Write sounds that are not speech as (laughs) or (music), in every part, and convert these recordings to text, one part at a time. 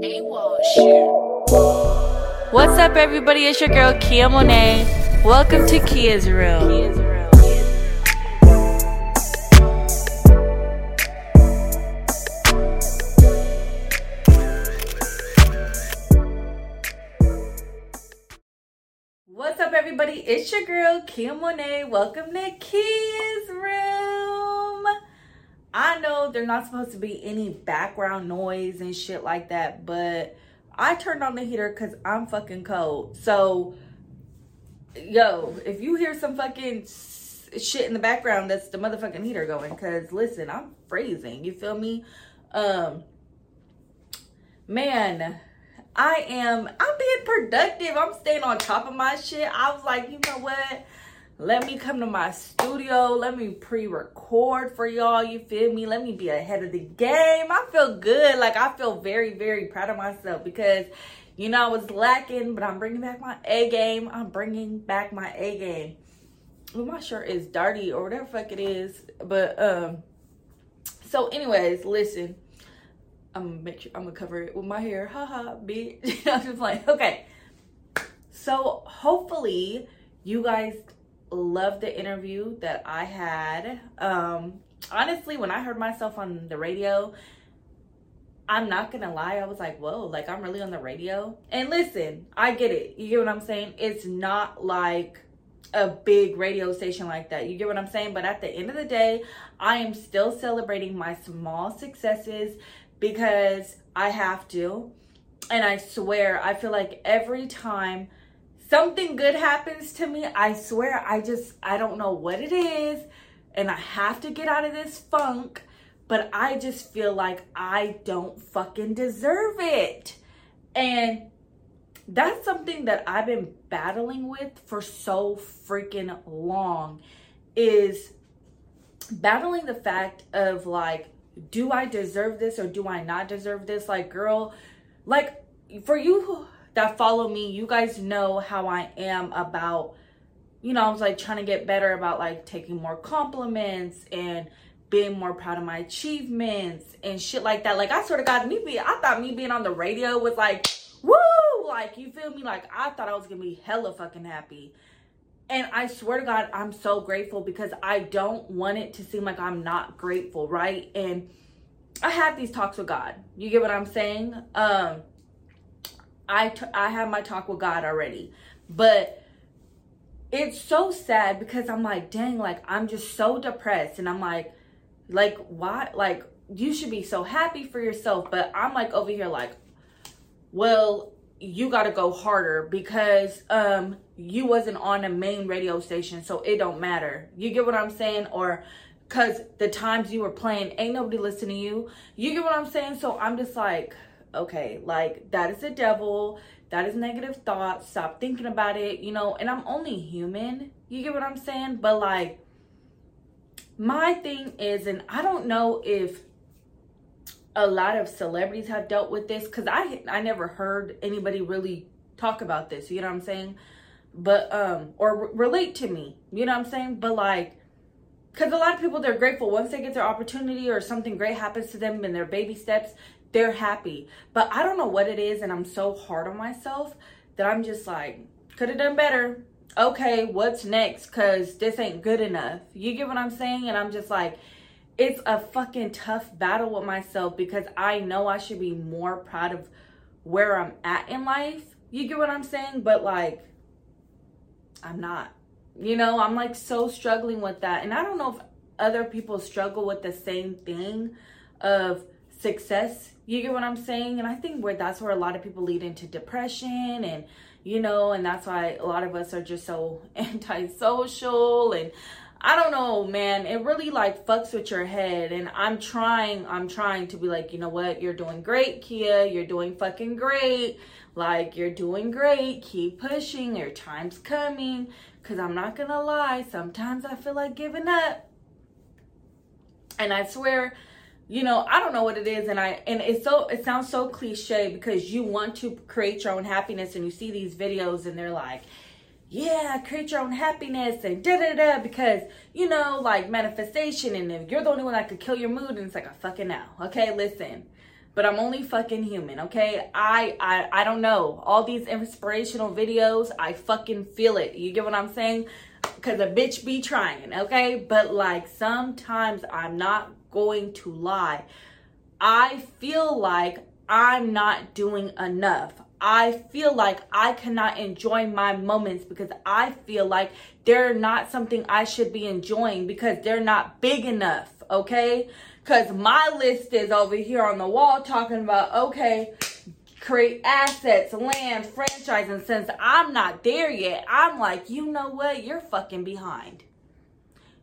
What's up, everybody? It's your girl Kia Monet. Welcome to Kia's Room. What's up, everybody? It's your girl Kia Monet. Welcome to Kia's Room. I know there's not supposed to be any background noise and shit like that, but I turned on the heater because I'm fucking cold. So, yo, if you hear some fucking shit in the background, that's the motherfucking heater going. Because listen, I'm freezing. You feel me? Um, man, I am. I'm being productive. I'm staying on top of my shit. I was like, you know what? Let me come to my studio. Let me pre-record for y'all. You feel me? Let me be ahead of the game. I feel good. Like I feel very, very proud of myself because, you know, I was lacking, but I'm bringing back my A game. I'm bringing back my A game. Well, my shirt is dirty or whatever fuck it is, but um. So, anyways, listen. I'm gonna make sure I'm gonna cover it with my hair. Haha, bitch. (laughs) I'm just like, okay. So hopefully you guys love the interview that I had. Um honestly, when I heard myself on the radio, I'm not gonna lie, I was like, whoa, like I'm really on the radio. And listen, I get it. You get what I'm saying? It's not like a big radio station like that. You get what I'm saying? But at the end of the day, I am still celebrating my small successes because I have to. And I swear, I feel like every time something good happens to me, I swear, I just, I don't know what it is. And I have to get out of this funk. But I just feel like I don't fucking deserve it. And that's something that I've been battling with for so freaking long is battling the fact of like do I deserve this or do I not deserve this like girl like for you that follow me you guys know how I am about you know I was like trying to get better about like taking more compliments and being more proud of my achievements and shit like that. Like I sort of got me be I thought me being on the radio was like woo! Like you feel me? Like i thought i was gonna be hella fucking happy. And i swear to god i'm so grateful because i don't want it to seem like i'm not grateful right? And i have these talks with god. You get what i'm saying? Um i t- i have my talk with god already. But it's so sad because i'm like dang like i'm just so depressed. And i'm like like why like you should be so happy for yourself. But i'm like over here like well you got to go harder because um you wasn't on a main radio station so it don't matter. You get what i'm saying? Or because the times you were playing ain't nobody listening to you. You get what i'm saying? So i'm just like okay like that is the devil that is negative thoughts stop thinking about it you know and i'm only human you get what i'm saying but like my thing is and i don't know if a lot of celebrities have dealt with this because I I never heard anybody really talk about this. You know what I'm saying? But um or re- relate to me. You know what I'm saying? But like, because a lot of people they're grateful once they get their opportunity or something great happens to them in their baby steps. They're happy. But I don't know what it is, and I'm so hard on myself that I'm just like, could have done better. Okay, what's next? Cause this ain't good enough. You get what I'm saying? And I'm just like it's a fucking tough battle with myself because I know I should be more proud of where I'm at in life. You get what I'm saying? But like, I'm not. You know, I'm like so struggling with that. And I don't know if other people struggle with the same thing of success. You get what I'm saying? And I think where that's where a lot of people lead into depression and you know, and that's why a lot of us are just so (laughs) antisocial and I don't know, man. It really like fucks with your head. And I'm trying, I'm trying to be like, you know what? You're doing great, Kia. You're doing fucking great. Like, you're doing great. Keep pushing. Your time's coming. Cause I'm not gonna lie, sometimes I feel like giving up. And I swear, you know, I don't know what it is, and I and it's so it sounds so cliche because you want to create your own happiness and you see these videos and they're like, yeah, create your own happiness and da da da because you know, like manifestation, and if you're the only one that could kill your mood, and it's like a fucking now. Okay, listen. but I'm only fucking human, okay? I I I don't know. All these inspirational videos, I fucking feel it. You get what I'm saying? Cause a bitch be trying, okay? But like sometimes I'm not going to lie. I feel like I'm not doing enough. I feel like I cannot enjoy my moments because I feel like they're not something I should be enjoying because they're not big enough, okay? Because my list is over here on the wall talking about, okay, create assets, land, franchise. And since I'm not there yet, I'm like, you know what? You're fucking behind.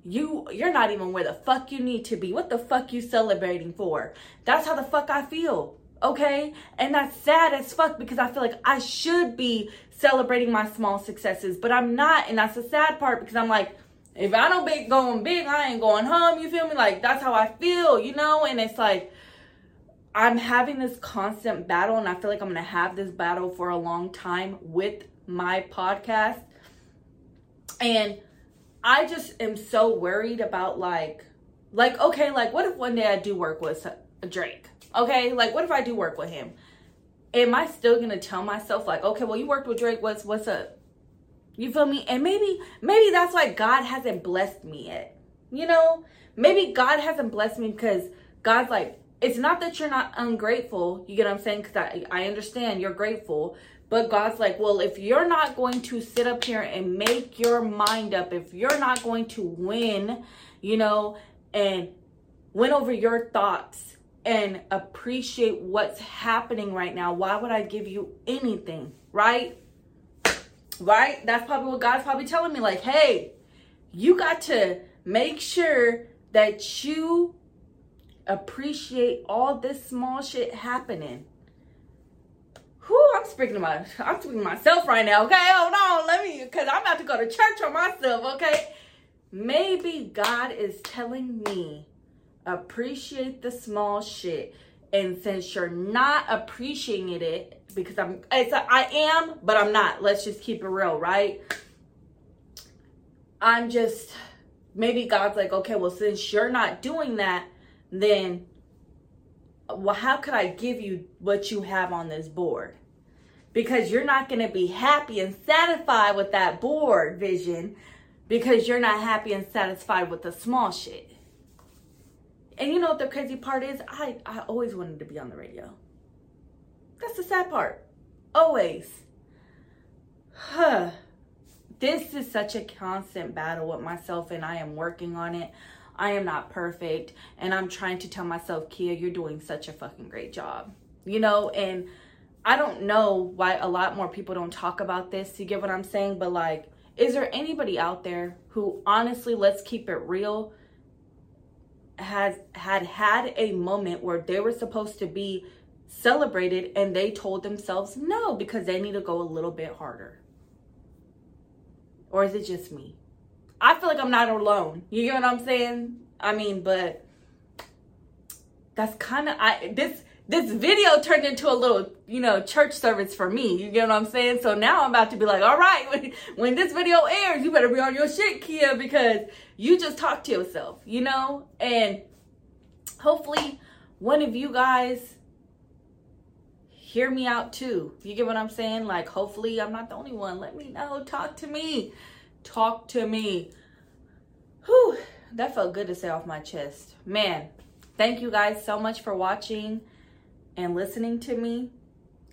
You you're not even where the fuck you need to be. What the fuck you celebrating for? That's how the fuck I feel okay? And that's sad as fuck because I feel like I should be celebrating my small successes, but I'm not. And that's the sad part because I'm like, if I don't be going big, I ain't going home. You feel me? Like that's how I feel, you know? And it's like I'm having this constant battle, and I feel like I'm gonna have this battle for a long time with my podcast. And I just am so worried about like, like, okay, like what if one day I do work with Drake? Okay, like what if I do work with him? Am I still gonna tell myself like, okay, well you worked with Drake, what's what's up? You feel me? And maybe maybe that's why God hasn't blessed me yet. You know, maybe God hasn't blessed me because God's like, it's not that you're not ungrateful. You get what I'm saying? Because I, I understand you're grateful. But God's like, well, if you're not going to sit up here and make your mind up, if you're not going to win, you know, and win over your thoughts and appreciate what's happening right now, why would I give you anything? Right? Right? That's probably what God's probably telling me. Like, hey, you got to make sure that you appreciate all this small shit happening. Who I'm speaking about I'm speaking to myself right now, okay? Hold on, let me cause I'm about to go to church on myself, okay? Maybe God is telling me appreciate the small shit. And since you're not appreciating it, because I'm, it's a, I am, but I'm not. Let's just keep it real, right? I'm just, maybe God's like, okay, well, since you're not doing that, then, well, how could I give you what you have on this board? Because you're not going to be happy and satisfied with that board vision because you're not happy and satisfied with the small shit. And you know what the crazy part is? I, I always wanted to be on the radio. That's the sad part. Always. Huh. (sighs) This is such a constant battle with myself, and I am working on it. I am not perfect, and I'm trying to tell myself, Kia, you're doing such a fucking great job. You know, and I don't know why a lot more people don't talk about this. You get what I'm saying? But like, is there anybody out there who honestly, let's keep it real, has had had a moment where they were supposed to be celebrated and they told themselves no because they need to go a little bit harder? Or is it just me? I feel like I'm not alone. You get what I'm saying? I mean, but that's kind of I this this video turned into a little, you know, church service for me. You get what I'm saying? So now I'm about to be like, all right, (laughs) when, when this video airs, you better be on your shit, Kia, because you just talk to yourself, you know? And hopefully one of you guys hear me out too. You get what I'm saying? Like, hopefully I'm not the only one. Let me know. Talk to me. Talk to me. Whew, that felt good to say off my chest. Man, thank you guys so much for watching and listening to me.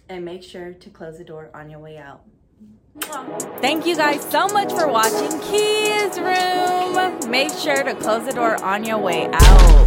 And make sure to close the door on your way out. Thank you guys so much for watching Kia's Room. Make sure to close the door on your way out.